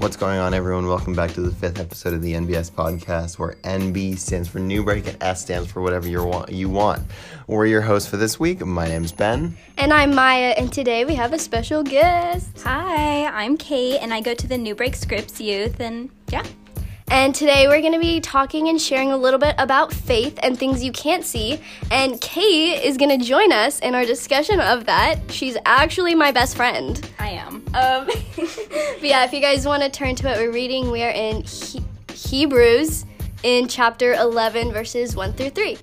What's going on, everyone? Welcome back to the fifth episode of the NBS podcast, where NB stands for New Break and S stands for whatever you want. You want. We're your hosts for this week. My name's Ben. And I'm Maya, and today we have a special guest. Hi, I'm Kate, and I go to the New Break Scripps Youth, and yeah. And today we're going to be talking and sharing a little bit about faith and things you can't see. And Kate is going to join us in our discussion of that. She's actually my best friend. I am. Um, but yeah, if you guys want to turn to it, we're reading. We are in he- Hebrews in chapter 11, verses 1 through 3.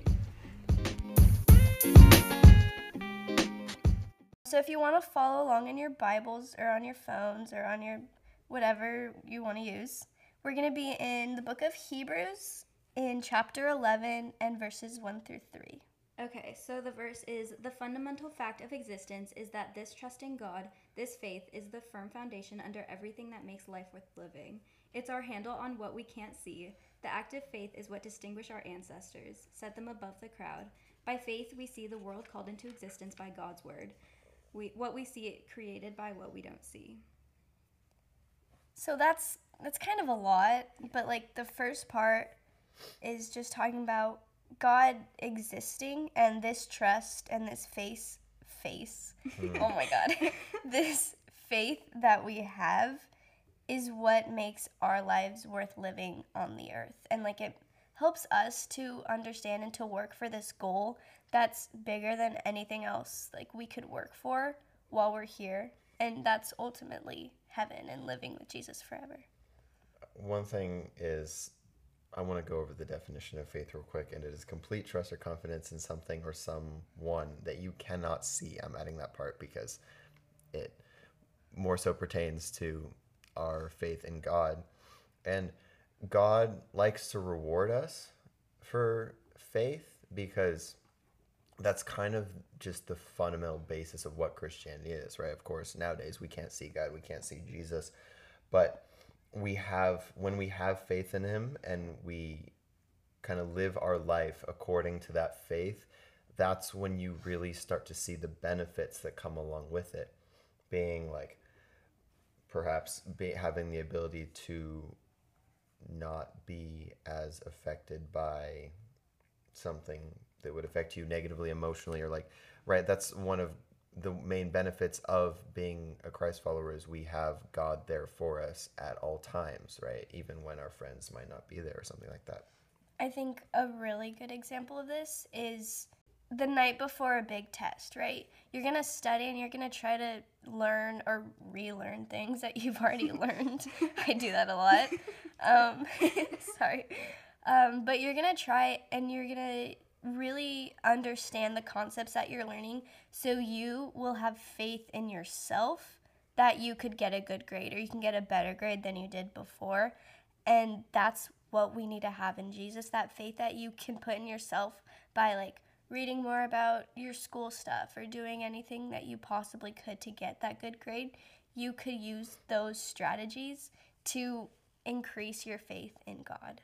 So if you want to follow along in your Bibles or on your phones or on your whatever you want to use, we're going to be in the book of Hebrews in chapter 11 and verses 1 through 3. Okay, so the verse is The fundamental fact of existence is that this trust in God, this faith, is the firm foundation under everything that makes life worth living. It's our handle on what we can't see. The active faith is what distinguished our ancestors, set them above the crowd. By faith, we see the world called into existence by God's word. We, what we see created by what we don't see. So that's that's kind of a lot, but like the first part is just talking about God existing and this trust and this face face. Hmm. oh my god. this faith that we have is what makes our lives worth living on the earth. And like it helps us to understand and to work for this goal that's bigger than anything else like we could work for while we're here. And that's ultimately heaven and living with Jesus forever. One thing is, I want to go over the definition of faith real quick, and it is complete trust or confidence in something or someone that you cannot see. I'm adding that part because it more so pertains to our faith in God. And God likes to reward us for faith because that's kind of just the fundamental basis of what Christianity is, right? Of course, nowadays we can't see God, we can't see Jesus, but we have when we have faith in him and we kind of live our life according to that faith, that's when you really start to see the benefits that come along with it. Being like perhaps be, having the ability to not be as affected by something that would affect you negatively emotionally or like right that's one of the main benefits of being a Christ follower is we have God there for us at all times, right? Even when our friends might not be there or something like that. I think a really good example of this is the night before a big test, right? You're going to study and you're going to try to learn or relearn things that you've already learned. I do that a lot. Um, sorry. Um, but you're going to try and you're going to really understand the concepts that you're learning so you will have faith in yourself that you could get a good grade or you can get a better grade than you did before. And that's what we need to have in Jesus that faith that you can put in yourself by like reading more about your school stuff or doing anything that you possibly could to get that good grade. You could use those strategies to increase your faith in God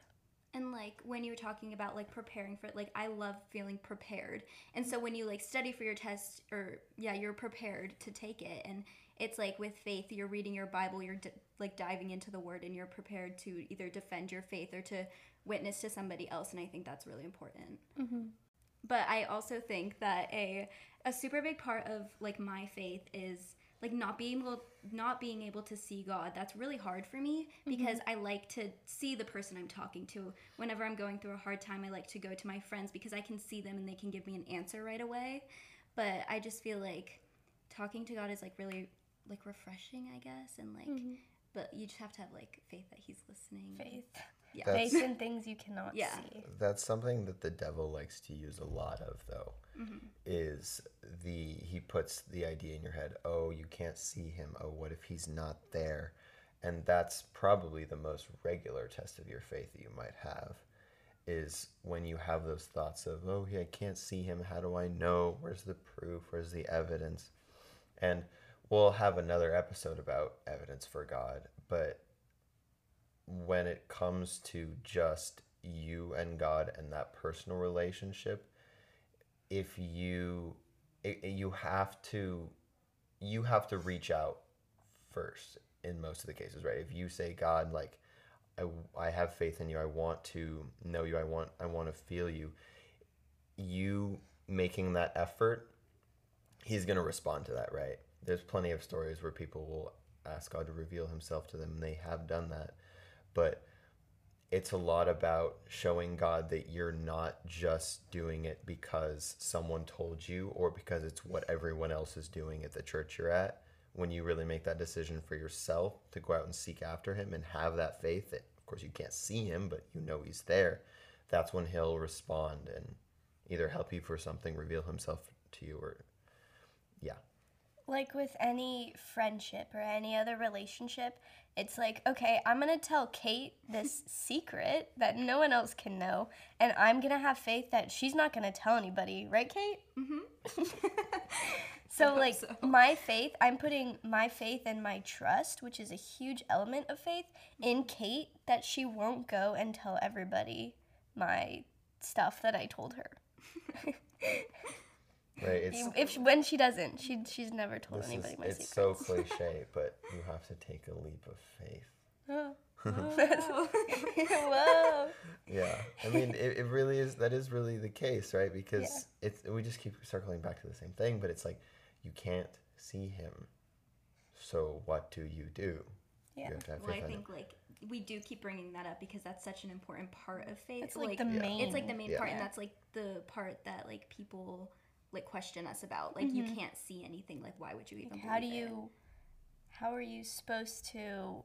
and like when you were talking about like preparing for it like i love feeling prepared and so when you like study for your test or yeah you're prepared to take it and it's like with faith you're reading your bible you're like diving into the word and you're prepared to either defend your faith or to witness to somebody else and i think that's really important mm-hmm. but i also think that a a super big part of like my faith is like not being able not being able to see God. That's really hard for me mm-hmm. because mm-hmm. I like to see the person I'm talking to. Whenever I'm going through a hard time, I like to go to my friends because I can see them and they can give me an answer right away. But I just feel like talking to God is like really like refreshing, I guess, and like mm-hmm. but you just have to have like faith that he's listening. Faith. Yeah. Faith in things you cannot yeah. see. That's something that the devil likes to use a lot of though mm-hmm. is the he puts the idea in your head oh you can't see him oh what if he's not there and that's probably the most regular test of your faith that you might have is when you have those thoughts of oh yeah, i can't see him how do i know where's the proof where's the evidence and we'll have another episode about evidence for god but when it comes to just you and god and that personal relationship if you it, you have to you have to reach out first in most of the cases, right? If you say, God, like, I, I have faith in you, I want to know you, I want I want to feel you, you making that effort, he's gonna respond to that, right? There's plenty of stories where people will ask God to reveal himself to them, and they have done that. But it's a lot about showing God that you're not just doing it because someone told you or because it's what everyone else is doing at the church you're at. When you really make that decision for yourself to go out and seek after Him and have that faith that, of course, you can't see Him, but you know He's there, that's when He'll respond and either help you for something, reveal Himself to you, or yeah. Like with any friendship or any other relationship, it's like, okay, I'm gonna tell Kate this secret that no one else can know, and I'm gonna have faith that she's not gonna tell anybody, right, Kate? Mm-hmm. so, like, so. my faith, I'm putting my faith and my trust, which is a huge element of faith, in Kate that she won't go and tell everybody my stuff that I told her. Right? It's, If she, when she doesn't, she she's never told this anybody is, my it's secrets. so cliche, but you have to take a leap of faith. Oh. Oh. Whoa. Yeah, I mean, it, it really is. That is really the case, right? Because it's we just keep circling back to the same thing, but it's like you can't see him. So what do you do? Yeah. You have to have well, I faith him. think like we do keep bringing that up because that's such an important part of faith. It's like, the main. it's like the main Yeah. part, and that's like the part that like people like question us about. Like you can't see anything. Like why would you even? Mm-hmm. How do believe it? you? How are you supposed to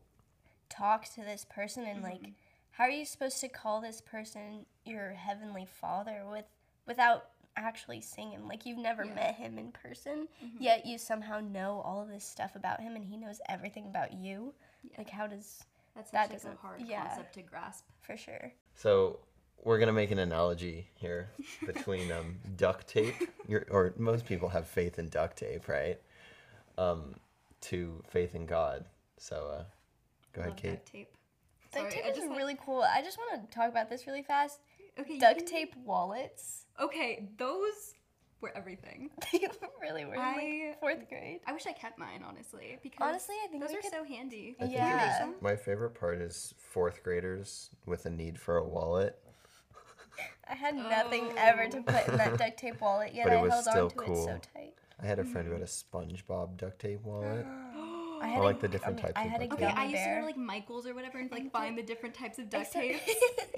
talk to this person and Mm-hmm. like? How are you supposed to call this person your heavenly father with without actually seeing him? Like you've never Yeah. met him in person, Mm-hmm. yet you somehow know all of this stuff about him, and he knows everything about you. Like how does That's that such like, a doesn't- hard yeah. concept to grasp. for sure? So we're gonna make an analogy here between um, duct tape, You're, or most people have faith in duct tape, right? Um, to faith in God. So uh, go ahead, Kate. duct tape. Duct tape I is just had- really cool. I just want to talk about this really fast. Okay. Duct can- tape wallets. Okay, those were everything. They really were in I- like fourth grade. I wish I kept mine honestly because Honestly, I think those are could- so handy. I Yeah. it is- my favorite part is fourth graders with a need for a wallet. I had nothing ever to put in that duct tape wallet, yet But it I held still on to it so tight. I had a friend who had a SpongeBob duct tape wallet. I I had like a, the different gummy- types I of had a duct Okay. I used to go to like Michael's or whatever and like find the different types of duct tape.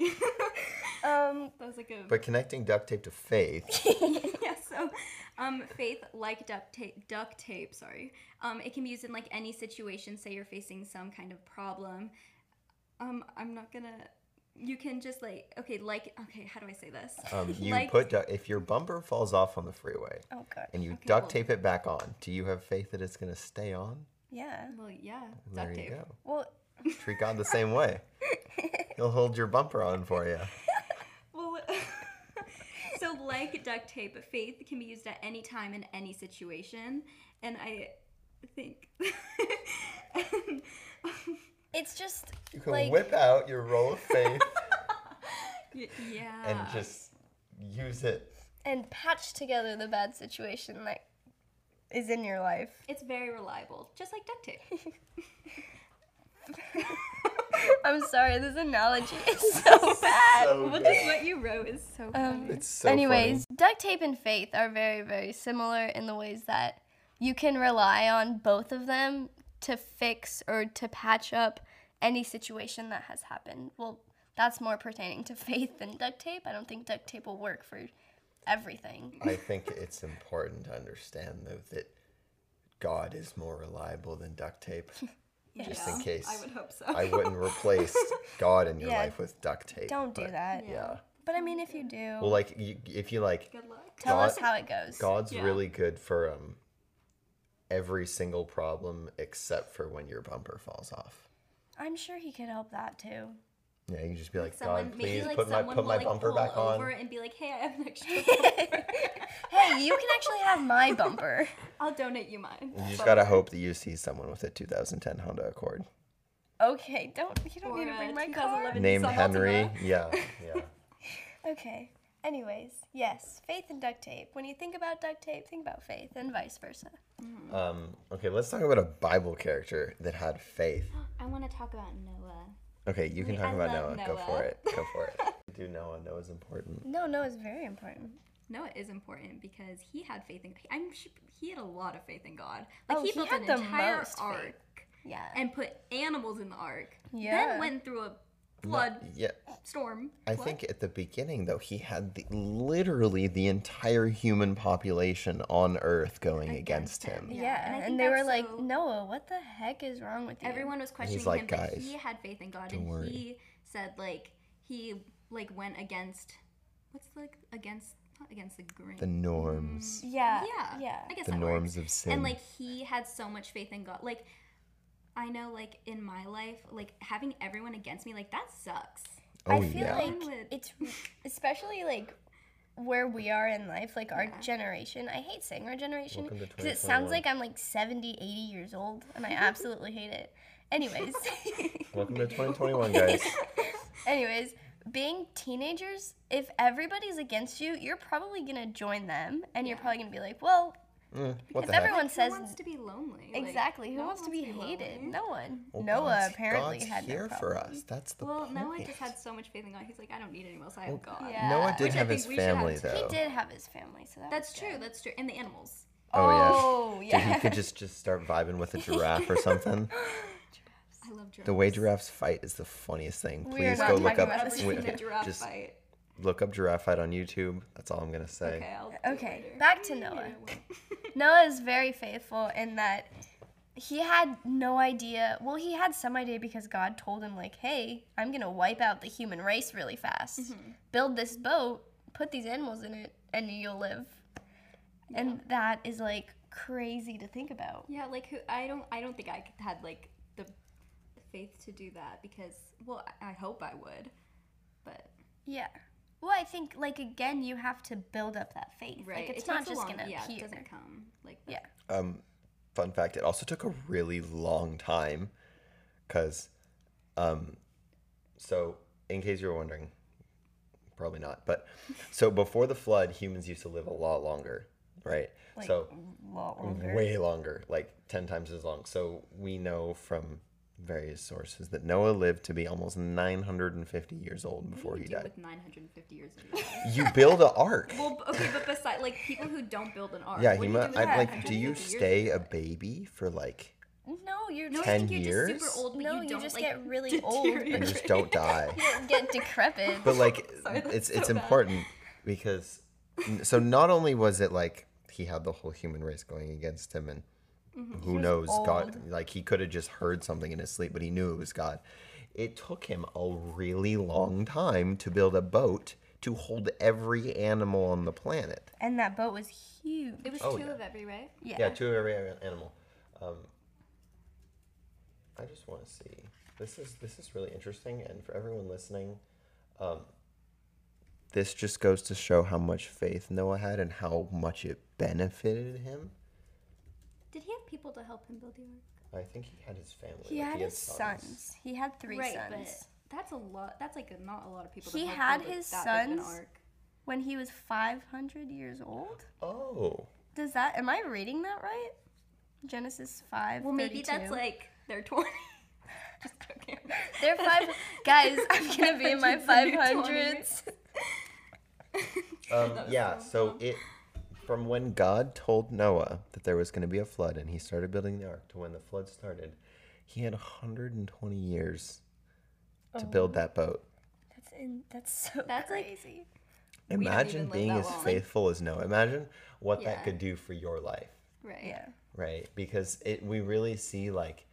um, that was like a But connecting duct tape to faith, yeah. So, um, faith like duct tape. Duct tape. Sorry. Um, it can be used in like any situation. Say you're facing some kind of problem. Um, I'm not gonna. You can just like okay, like okay. How do I say this? um, you Like- put du- if your bumper falls off on the freeway oh god, and you Okay, duct well- tape it back on, do you have faith that it's gonna stay on? yeah. Well, yeah. There Duct you tape. go. Well, Treat God the same way. He'll hold your bumper on for you. Well, so like duct tape, faith can be used at any time in any situation, and I think it's just You can like whip out your roll of faith yeah, and just use it. and patch together the bad situation that is in your life. it's very reliable, just like duct tape. I'm sorry, this analogy is so bad. So Well, just what you wrote is so funny. Um, It's so anyways, duct tape and faith are very, very similar in the ways that you can rely on both of them to fix or to patch up any situation that has happened. Well, that's more pertaining to faith than duct tape. I don't think duct tape will work for everything. I think it's important to understand though that God is more reliable than duct tape. Just in case I would hope so. I wouldn't replace God in your Yeah. life with duct tape. Don't do that. Yeah. But I mean, if you do, Well, like you, if you like, Good luck. tell us how it goes. God's Yeah. really good for um every single problem except for when your bumper falls off. I'm sure he could help that too. Yeah, you can just be like, Someone, God, maybe please like put my someone put will my like bumper pull back over on. and be like, "Hey, I have an extra bumper. Hey, you can actually have my bumper. I'll donate you mine." You just gotta hope that you see someone with a 2010 Honda Accord. Okay, don't you don't Or, need to bring my 2011 car. Nissan Named Altima. Henry. Yeah, yeah. Okay. Anyways, yes, faith and duct tape. When you think about duct tape, think about faith, and vice versa. Um, okay, let's talk about a Bible character that had faith. I want to talk about Noah. Okay, you can We- talk I about Noah. love Go for it. Go for it. Do Noah. Noah's important. No, no, it's very important. Noah is important because he had faith in. I'm sure he had a lot of faith in God. Like Oh, he he built had an the entire most faith. ark Yeah. and put animals in the ark. Yeah. Then went through a No, yeah, storm. I Flood? think at the beginning though he had the, literally the entire human population on Earth going against, Against him, him. Yeah, Yeah, and and, they were that's like, so- Noah, what the heck is wrong with you? everyone was questioning like, him, but "Guys, he had faith in God, don't and worry." he said like he like went against what's like against not against the grain. The norms, mm. Yeah. yeah, Yeah. I guess the that norms works. of sin. And like he had so much faith in God. Like I know, like in my life, like having everyone against me, like that sucks. oh I feel yeah, like it's especially like where we are in life, like our Yeah. generation. I hate saying our generation because it sounds like I'm like 70, 80 years old, and I absolutely hate it. Anyways, welcome to 2021, guys. anyways, being teenagers, if everybody's against you, you're probably gonna join them, and you're probably gonna be like, well, Mm, what If the heck? everyone Who says wants to be lonely? Like, exactly, who no one wants to be lonely. hated? No one. Well, Noah God's- apparently God's had here no for us. That's the Well, point. Noah just had so much faith in God. He's like, I don't need anyone else. I have God. Yeah. Noah did Which have think his we should have family though. He did have his family, so that That's was true. good. That's true. And the animals. Oh, yeah. Oh Dude, he could just just start vibing with a giraffe or something. I love giraffes. The way giraffes fight is the funniest thing. We are Please not go look up. about Ever this seen wait, a okay, giraffe just fight? Look up giraffe fight on YouTube. That's all I'm gonna say. Okay, I'll do Okay, later. back to Noah. Noah is very faithful in that he had no idea. Well, he had some idea because God told him, like, hey, I'm going to wipe out the human race really fast. Mm-hmm. Build this boat, put these animals in it, and you'll live. And that is like crazy to think about. Yeah, like who? I don't. I don't think I could- had like the faith to do that because, well, I, I hope I would, but Yeah. Well, I think, like, again, you have to build up that faith. right. Like, it's it not takes just long- going to yeah, appear. it doesn't come like that. Yeah. Um, fun fact: it also took a really long time, cause, um, so in case you were wondering, probably not, but so before the flood, humans used to live a lot longer, right? Like, so a lot longer. way longer, like ten times as long. So we know from various sources that Noah lived to be almost 950 years old What before do he do died. with 950 years of your? You build an ark. well, okay, but beside like people who don't build an ark. Yeah, he do you mu- do like. Do you stay a baby for like No, you're No, just, I 10 think you're just super old, but No, you you don't just like, get really old, but and deteriorate. just don't die? You get decrepit. But like, Sorry, that's it's it's bad. important because so not only was it like he had the whole human race going against him, and Mm-hmm. who was knows, God, like he could have just heard something in his sleep, but he knew it was God. It took him a really long time to build a boat to hold every animal on the planet. and that boat was huge. It was Oh, two yeah. of every, right? Yeah. Yeah, two of every animal. Um, I just want to see. This is this is really interesting, and for everyone listening, um, this just goes to show how much faith Noah had and how much it benefited him. Did he have people to help him build the ark? I think he had his family. He like, had his sons. He had three right, sons. but that's a lot. That's like a, not a lot of people. He to help had build his that big of an sons? ark. When he was 500 years old? Oh, Does that, am I reading that right? Genesis 5. Well, maybe that's like they're twenty. Just joking. They're five. Guys, I'm gonna be in my 500s. um, yeah. so So it from when God told Noah that there was going to be a flood, and he started building the ark, to when the flood started, he had 120 years to build that boat. That's in, that's so That's crazy. We don't Imagine being as long. faithful as Noah. Imagine what Yeah. that could do for your life, Right. yeah. right? Because it we really see like,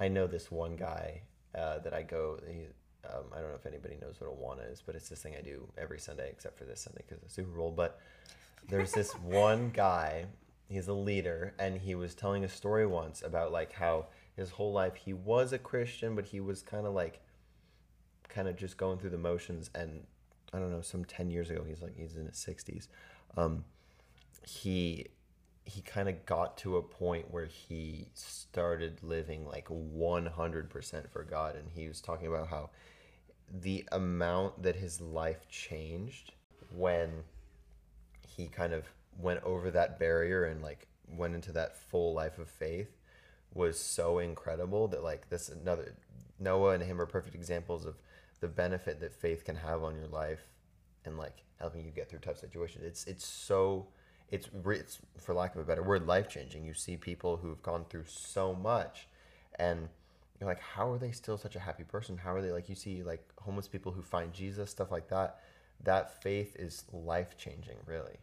I know this one guy uh, that I go. He, um, I don't know if anybody knows what Awana is, but it's this thing I do every Sunday except for this Sunday because of Super Bowl. But there's this one guy. He's a leader, and he was telling a story once about like how his whole life he was a Christian, but he was kind of like kind of just going through the motions and i don't know some 10 years ago he's like he's in his 60s um, he he kind of got to a point where he started living like 100% for god and he was talking about how the amount that his life changed when he kind of went over that barrier and like went into that full life of faith was so incredible that like this another Noah and him are perfect examples of the benefit that faith can have on your life and like helping you get through tough situations. It's it's so it's, it's for lack of a better word life changing. You see people who've gone through so much and you're like how are they still such a happy person? How are they like you see like homeless people who find Jesus stuff like that. That faith is life changing, really.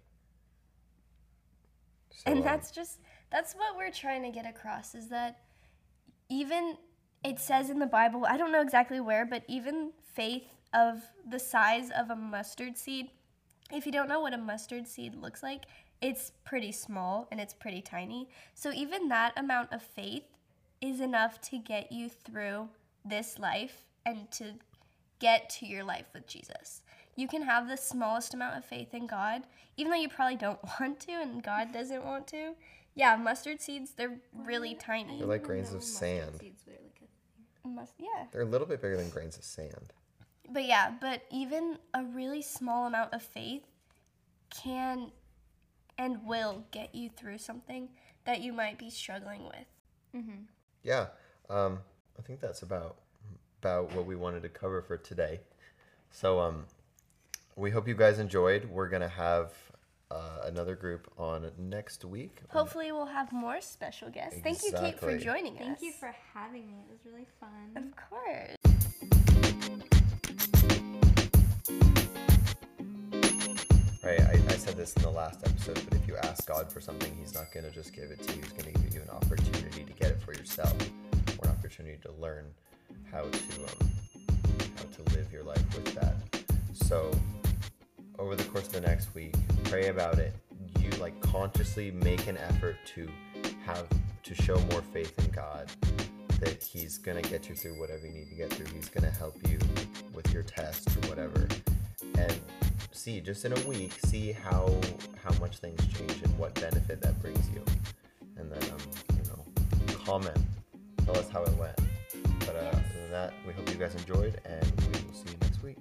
So, and um, that's just that's what we're trying to get across is that even it says in the bible i don't know exactly where but even faith of the size of a mustard seed if you don't know what a mustard seed looks like it's pretty small and it's pretty tiny so even that amount of faith is enough to get you through this life and to get to your life with Jesus. You can have the smallest amount of faith in God, even though you probably don't want to and God doesn't want to. Yeah, mustard seeds, they're really tiny. They're like grains know of mustard sand. seeds were like a- Must, yeah. they're a little bit bigger than grains of sand. But yeah, but even a really small amount of faith can and will get you through something that you might be struggling with. Yeah, um, I think that's about about what we wanted to cover for today. So um, we hope you guys enjoyed. We're gonna have uh, another group on next week. Hopefully, we'll have more special guests. Thank you, Kate, for Exactly. joining us. Thank you for having me. It was really fun. Of course. Right, I, I said this in the last episode, but if you ask God for something, He's not gonna just give it to you. He's gonna give you an opportunity to get it for yourself, or an opportunity to learn how to um, how to live your life with that. So, over the course of the next week, pray about it. You like consciously make an effort to have to show more faith in God. That He's gonna get you through whatever you need to get through. He's gonna help you with your test or whatever, and see just in a week see how how much things change and what benefit that brings you and then um you know comment tell us how it went but uh, other than that we hope you guys enjoyed and we will see you next week